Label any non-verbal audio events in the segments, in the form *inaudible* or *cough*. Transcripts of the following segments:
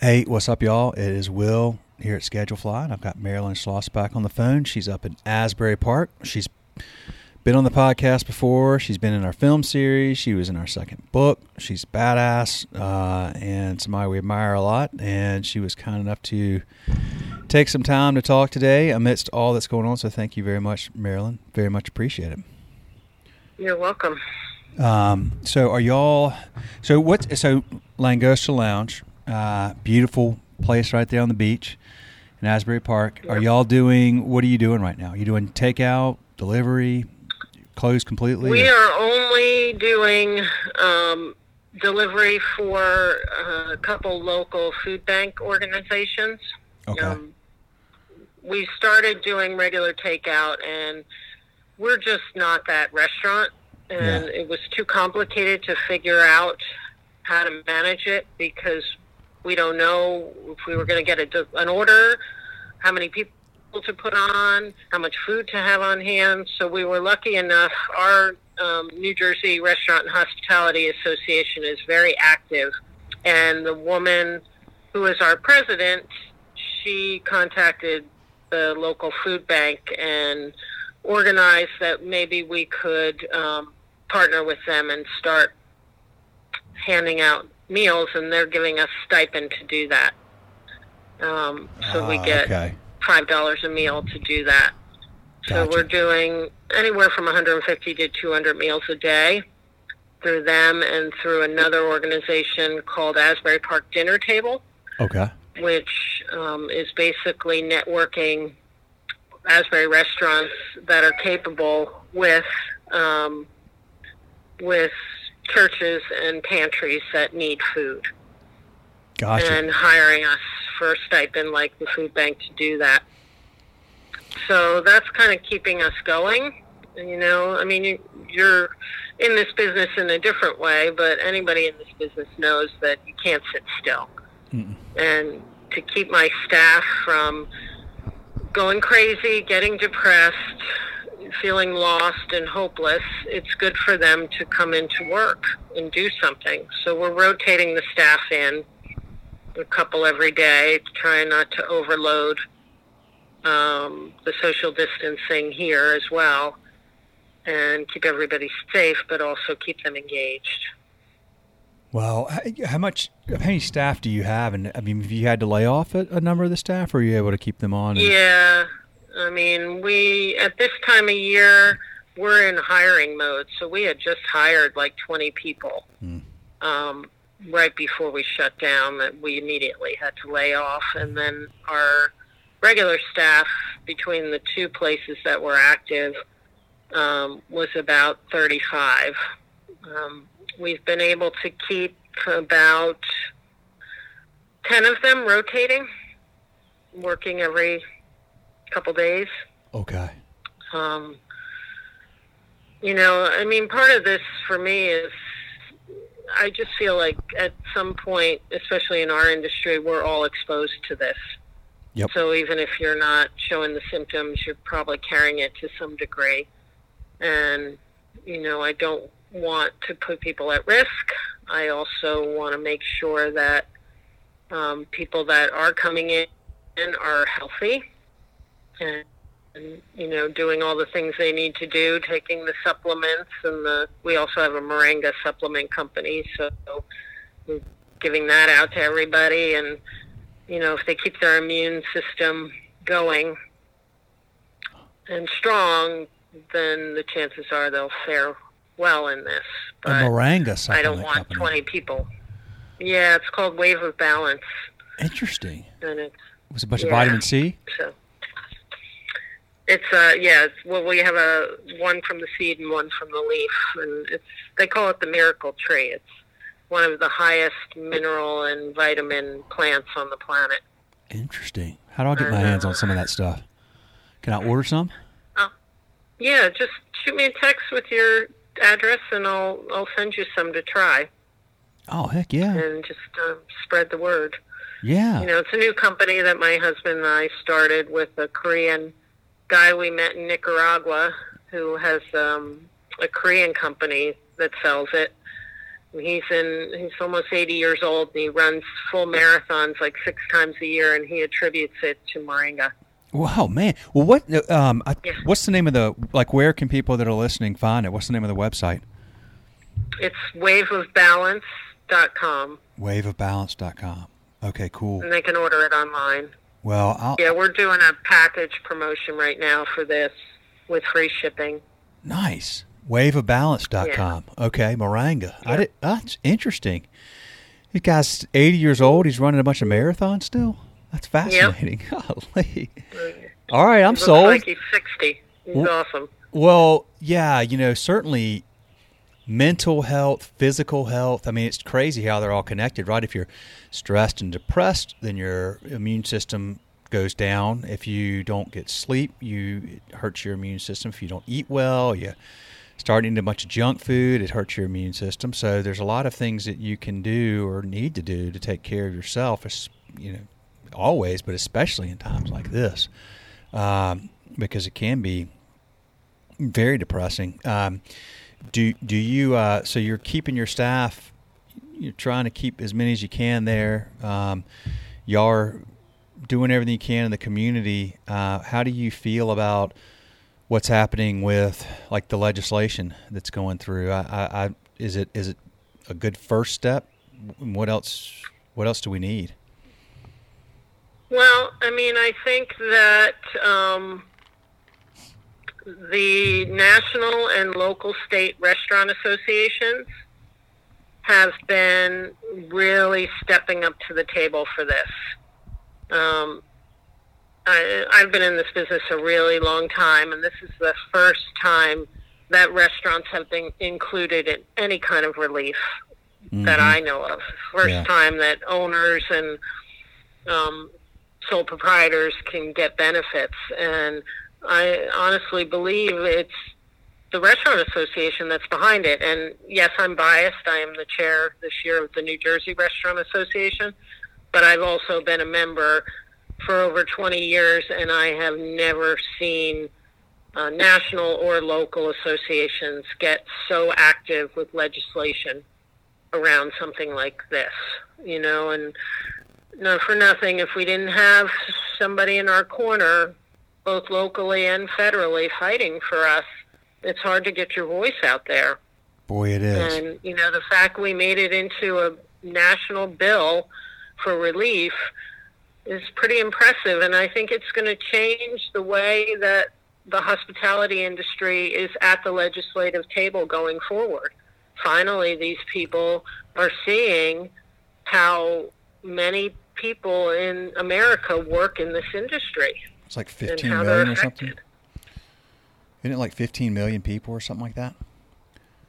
Hey, what's up, y'all? It is Will here at Schedulefly, and I've got Marilyn Schlossbach on the phone. She's up in Asbury Park. She's been on the podcast before. She's been in our film series. She was in our second book. She's badass uh, and somebody we admire a lot. And she was kind enough to take some time to talk today amidst all that's going on. So thank you very much, Marilyn. Very much appreciate it. You're welcome. Um, so are y'all? So what? So Langosta Lounge, uh, beautiful place right there on the beach in Asbury Park. Are y'all doing? What are you doing right now? Are you doing takeout, delivery, closed completely? We are only doing um, delivery for a couple local food bank organizations. Okay. Um, we started doing regular takeout, and we're just not that restaurant. And Yeah. it was too complicated to figure out how to manage it because we don't know if we were going to get a, an order, how many people to put on, how much food to have on hand. So we were lucky enough. Our um, New Jersey Restaurant and Hospitality Association is very active, and the woman who is our president, she contacted the local food bank and organized that maybe we could um, partner with them and start handing out meals, and they're giving us stipend to do that. Um, so we Ah, get okay. five dollars a meal to do that. So Gotcha. we're doing anywhere from 150 to 200 meals a day through them and through another organization called Asbury Park Dinner Table, Okay. which um, is basically networking Asbury restaurants that are capable with um, with churches and pantries that need food Gotcha. and hiring us for a stipend like the food bank to do that. So that's kind of keeping us going. You know, I mean, you, you're in this business in a different way, but anybody in this business knows that you can't sit still. Mm-mm. And to keep my staff from going crazy, getting depressed, feeling lost and hopeless, it's good for them to come into work and do something. So we're rotating the staff in a couple every day, trying not to overload um, the social distancing here as well, and keep everybody safe, but also keep them engaged. Well, how much? How many staff do you have? And I mean, have you had to lay off a, a number of the staff, or are you able to keep them on? and- Yeah, I mean, we at this time of year we're in hiring mode, so we had just hired like 20 people Hmm. um, right before we shut down. That we immediately had to lay off, and then our regular staff between the two places that were active um, was about 35. Um, we've been able to keep about 10 of them rotating, working every couple days. Okay. Um, you know, I mean, part of this for me is I just feel like at some point, especially in our industry, we're all exposed to this. Yep. So even if you're not showing the symptoms, you're probably carrying it to some degree. And, you know, I don't want to put people at risk. I also want to make sure that um, people that are coming in are healthy and, and you know doing all the things they need to do taking the supplements and the we also have a moringa supplement company so we're giving that out to everybody and you know if they keep their immune system going and strong then the chances are they'll fare well in this A but Moringa i don't want company. 20 people yeah it's called wave of balance Interesting. and it's Was a bunch of vitamin C? So it's uh yeah, it's, well we have a one from the seed and one from the leaf, and it's they call it the miracle tree. It's one of the highest mineral and vitamin plants on the planet. Interesting. How do I get my hands on some of that stuff? Can I order some? Oh, Yeah, just shoot me a text with your address, and I'll I'll send you some to try, Oh heck yeah, and just uh, spread the word. yeah. You know, it's a new company that my husband and I started with a Korean guy we met in Nicaragua who has um, a Korean company that sells it. He's in. He's almost 80 years old, and he runs full marathons like six times a year, and he attributes it to moringa. Wow, man. Well, what um, I, Yeah. what's the name of the like? Where can people that are listening find it? What's the name of the website? It's waveofbalance.com, Waveofbalance.com. Okay, cool. and they can order it online. Well, I'll, Yeah, we're doing a package promotion right now for this with free shipping. nice. Waveofbalance.com. Okay, Moringa. I Yeah. did. That's interesting. This guy's 80 years old. He's running a bunch of marathons still. That's fascinating. *laughs* Golly. Mm. All right, I'm sold. like he's 60. He's Wh- awesome. Well, yeah, you know, certainly mental health, physical health. I mean, it's crazy how they're all connected, right? If you're stressed and depressed, then your immune system goes down. If you don't get sleep, you it hurts your immune system. If you don't eat well, you start eating a bunch of junk food, it hurts your immune system. So there's a lot of things that you can do or need to do to take care of yourself. You know, always, but especially in times like this, um, because it can be very depressing. Um, do do you? Uh, so you're keeping your staff. You're trying to keep as many as you can there. Um, y'all are doing everything you can in the community. Uh, how do you feel about what's happening with like the legislation that's going through? I, I, I is it is it a good first step? What else? What else do we need? Well, I mean, I think that um, the national and local state restaurant associations have been really stepping up to the table for this. Um, I, I've been in this business a really long time, and this is the first time that restaurants have been included in any kind of relief that I know of. First Yeah. time that owners and um, sole proprietors can get benefits, and I honestly believe it's the restaurant association that's behind it. And yes, I'm biased. I am the chair this year of the New Jersey Restaurant Association, but I've also been a member for over 20 years, and I have never seen uh, national or local associations get so active with legislation around something like this, you know, and no, for nothing, if we didn't have somebody in our corner, both locally and federally, fighting for us, it's hard to get your voice out there. Boy, it is. And, you know, the fact we made it into a national bill for relief is pretty impressive. And I think it's going to change the way that the hospitality industry is at the legislative table going forward. Finally, these people are seeing how many people in America work in this industry It's like and 15 how million or something. Isn't it like 15 million people or something like that?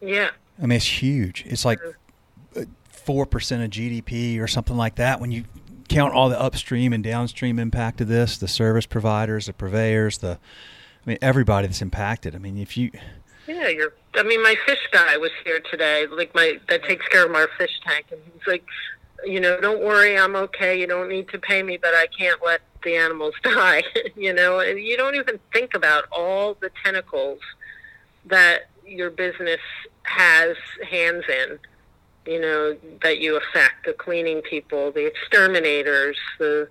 Yeah. I mean, it's huge. It's like mm-hmm. uh, four percent of GDP or something like that. When you count all the upstream and downstream impact of this, the service providers, the purveyors, the I mean, everybody that's impacted. I mean, if you Yeah, you're. I mean, my fish guy was here today. Like my that takes care of my fish tank, and he's like, you know, don't worry, I'm okay. You don't need to pay me, but I can't let the animals *laughs* die. you know, and you don't even think about all the tentacles that your business has hands in. You know that you affect the cleaning people, the exterminators, the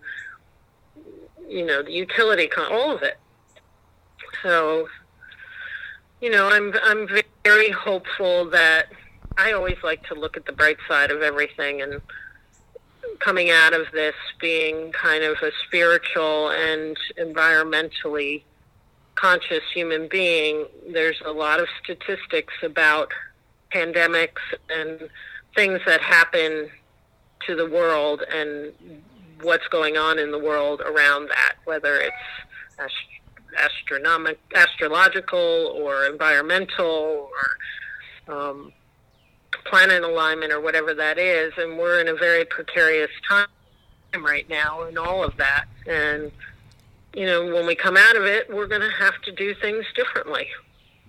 you know the utility, con- all of it. So you know, I'm I'm very hopeful that I always like to look at the bright side of everything and coming out of this being kind of a spiritual and environmentally conscious human being, there's a lot of statistics about pandemics and things that happen to the world and what's going on in the world around that, whether it's ast- astronomic, astrological or environmental or um, planet alignment or whatever that is. And we're in a very precarious time right now and all of that. And, you know, when we come out of it, we're going to have to do things differently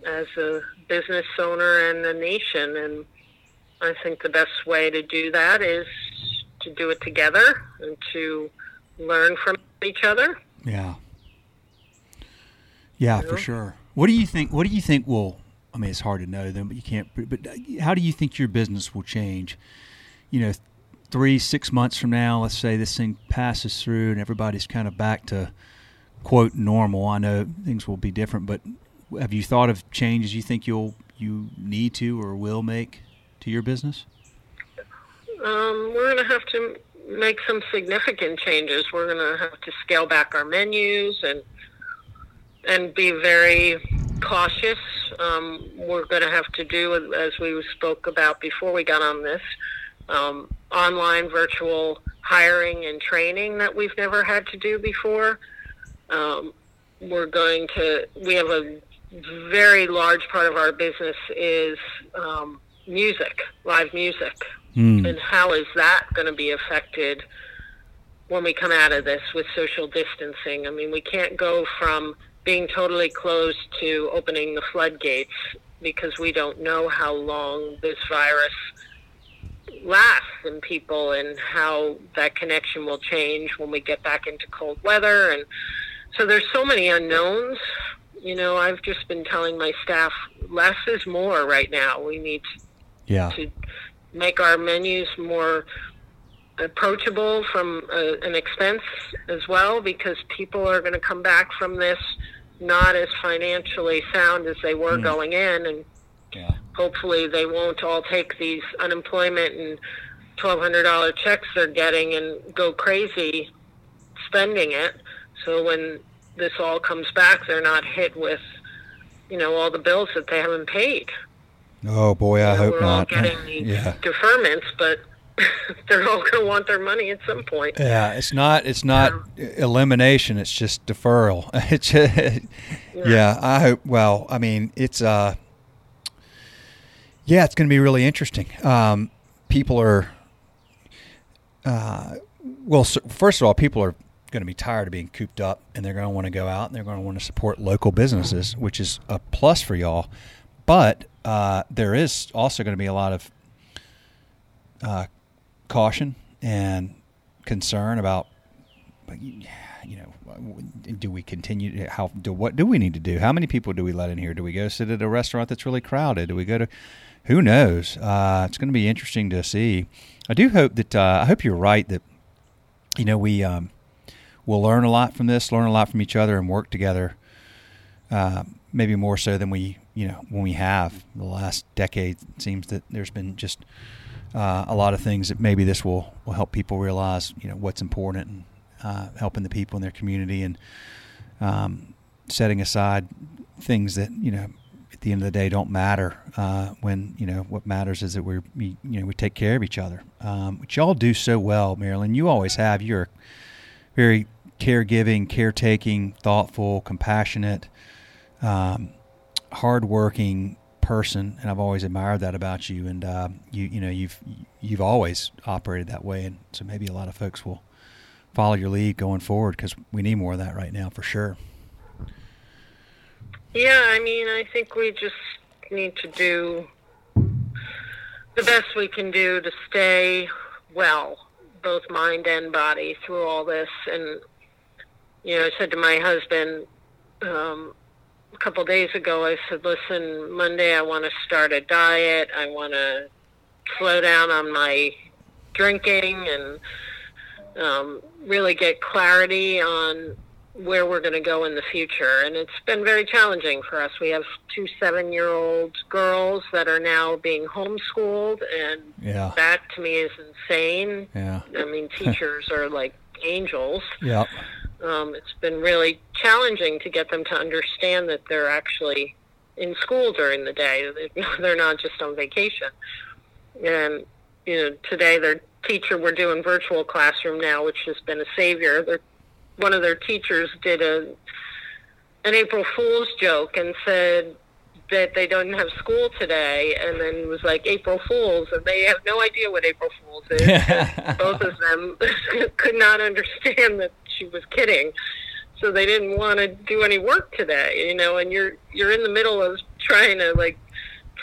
as a business owner and a nation. And I think the best way to do that is to do it together and to learn from each other. Yeah. Yeah, for know? sure. What do you think? What do you think will? I mean, it's hard to know them, but you can't. But how do you think your business will change? You know, three, six months from now, let's say this thing passes through and everybody's kind of back to quote normal. I know things will be different, but have you thought of changes you think you'll you need to or will make to your business? Um, we're going to have to make some significant changes. We're going to have to scale back our menus and and be very cautious. Um, we're going to have to do, as we spoke about before we got on this, um, online virtual hiring and training that we've never had to do before. Um, we're going to, we have a very large part of our business is um, music, live music. Mm. And how is that going to be affected when we come out of this with social distancing? I mean, we can't go from being totally closed to opening the floodgates because we don't know how long this virus lasts in people and how that connection will change when we get back into cold weather. And so there's so many unknowns. You know i've just been telling my staff less is more right now. We need to, yeah. to make our menus more approachable from a, uh, an expense as well because people are going to come back from this not as financially sound as they were mm. going in and yeah. hopefully they won't all take these unemployment and twelve hundred dollar checks they're getting and go crazy spending it so when this all comes back they're not hit with you know all the bills that they haven't paid oh boy i you know, hope we're not all getting these *laughs* yeah. deferments but *laughs* they're all going to want their money at some point. Yeah, it's not it's not elimination. It's just deferral. *laughs* It's yeah. yeah. I hope. Well, I mean, it's uh, yeah, it's going to be really interesting. Um, people are, uh, well, so first of all, people are going to be tired of being cooped up, and they're going to want to go out and they're going to want to support local businesses, which is a plus for y'all. But uh, there is also going to be a lot of uh, caution and concern about you know do we continue how do what do we need to do? How many people do we let in here? Do we go sit at a restaurant that's really crowded? Do we go to who knows? Uh, it's going to be interesting to see. I do hope that uh, i hope you're right that you know we um, will learn a lot from this learn a lot from each other and work together uh, maybe more so than we you know when we have. The last decade seems that there's been just uh, a lot of things that maybe this will, will help people realize, you know, what's important and uh, helping the people in their community and um, setting aside things that, you know, at the end of the day don't matter uh, when, you know, what matters is that we, we, you know, we take care of each other, um, which y'all do so well, Marilyn. You always have. You're very caregiving, caretaking, thoughtful, compassionate, um, hardworking, person, and I've always admired that about you. And uh, you, you know, you've you've always operated that way, and so maybe a lot of folks will follow your lead going forward because we need more of that right now for sure. Yeah, I mean, I think we just need to do the best we can do to stay well, both mind and body, through all this. And you know, I said to my husband. Um, a couple of days ago, I said, listen, Monday I want to start a diet. I want to slow down on my drinking and um, really get clarity on where we're going to go in the future. And it's been very challenging for us. We have two seven year old girls that are now being homeschooled, and yeah. that to me is insane. Yeah. I mean, teachers are like angels. *laughs* Yeah um, it's been really challenging to get them to understand that they're actually in school during the day. *laughs* They're not just on vacation. And you know, today their teacher we're doing virtual classroom now, which has been a savior. Their, one of their teachers did a an April Fool's joke and said that they don't have school today, and then it was like April Fools, and they have no idea what April Fools is. *laughs* Both of them *laughs* could not understand that she was kidding. So they didn't want to do any work today, you know, and you're you're in the middle of trying to like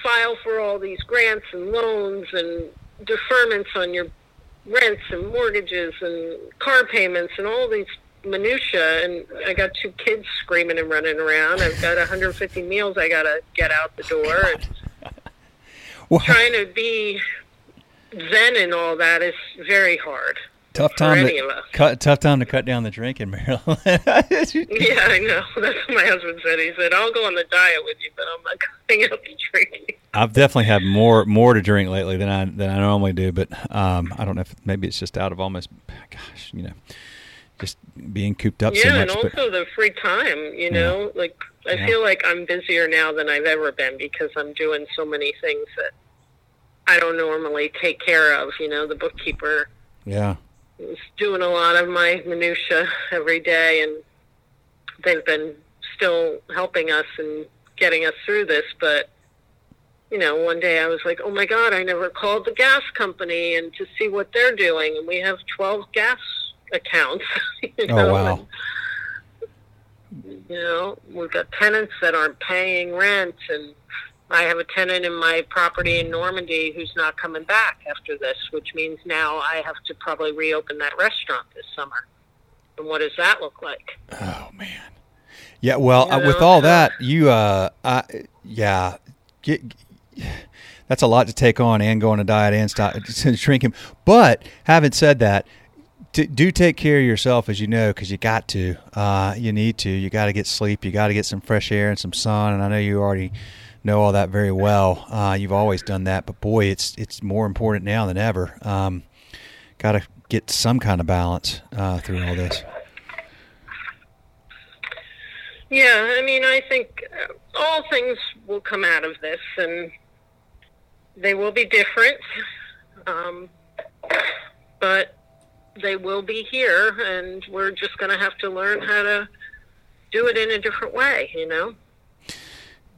file for all these grants and loans and deferments on your rents and mortgages and car payments and all these minutia, and I got two kids screaming and running around. I've got 150 meals I got to get out the door. And *laughs* Well, trying to be zen and all that is very hard. Tough time to cut. Tough time to cut down the drinking, Marilyn. *laughs* Yeah, I know. *laughs* That's what my husband said. He said, "I'll go on the diet with you, but I'm not *laughs* cutting out the drinking." I've definitely had more more to drink lately than I than I normally do, but um, I don't know if maybe it's just out of almost, gosh, you know, just being cooped up so yeah, much. and but also the free time. You know, like I Yeah. feel like I'm busier now than I've ever been because I'm doing so many things that I don't normally take care of. You know, the bookkeeper yeah, doing a lot of my minutia every day, and they've been still helping us and getting us through this. But you know, one day I was like, "Oh my God, I never called the gas company and to see what they're doing." And we have twelve gas accounts. *laughs* you Oh, know, wow. and, you know, we've got tenants that aren't paying rent, and I have a tenant in my property in Normandy who's not coming back after this, which means now I have to probably reopen that restaurant this summer. And what does that look like? Oh man. Yeah, well, You uh, with all that, you uh I yeah, get that's a lot to take on and go on a diet and stop *laughs* drinking. But having said that, d- do take care of yourself as you know because you got to. Uh, you need to. You got to get sleep. You got to get some fresh air and some sun. And I know you already know all that very well. Uh, you've always done that, but boy, it's it's more important now than ever. Um, got to get some kind of balance uh, through all this. Yeah, I mean, I think uh, all things will come out of this, and they will be different, um, but they will be here, and we're just going to have to learn how to do it in a different way, you know?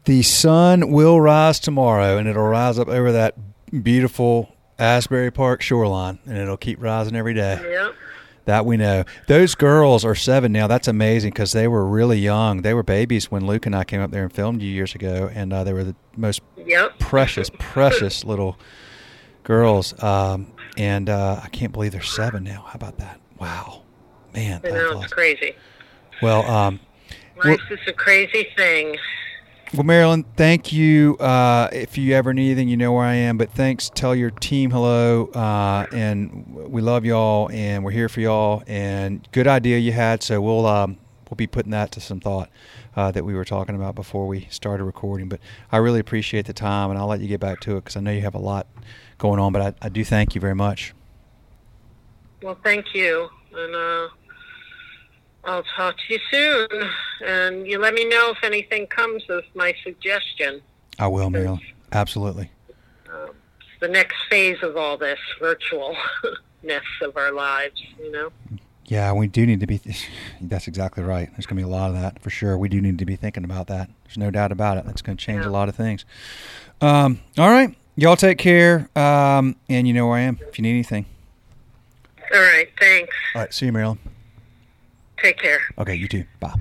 The sun will rise tomorrow, and it'll rise up over that beautiful Asbury Park shoreline, and it'll keep rising every day. Yeah. That we know. Those girls are seven now. That's amazing because they were really young. They were babies when Luke and I came up there and filmed you years ago, and uh, they were the most Yep. precious, precious *laughs* little girls. Um, and uh, I can't believe they're seven now. How about that? Wow, man. That's crazy. Well, um, Life is a crazy thing. Well, Marilyn, thank you. Uh, if you ever need anything, you know where I am. But thanks. Tell your team hello, uh, and we love y'all, and we're here for y'all. And good idea you had. So we'll um, we'll be putting that to some thought uh, that we were talking about before we started recording. But I really appreciate the time, and I'll let you get back to it because I know you have a lot going on. But I, I do thank you very much. Well, thank you. And uh, I'll talk to you soon. And you let me know if anything comes of my suggestion. I will, Marilyn. Absolutely. It's the next phase of all this virtualness *laughs* of our lives, you know? Yeah, we do need to be. *laughs* That's exactly right. There's going to be a lot of that for sure. We do need to be thinking about that. There's no doubt about it. That's going to change Yeah. a lot of things. Um, all right, y'all take care. Um, and you know where I am if you need anything. All right, thanks. All right, see you, Marilyn. Take care. Okay, you too. Bye.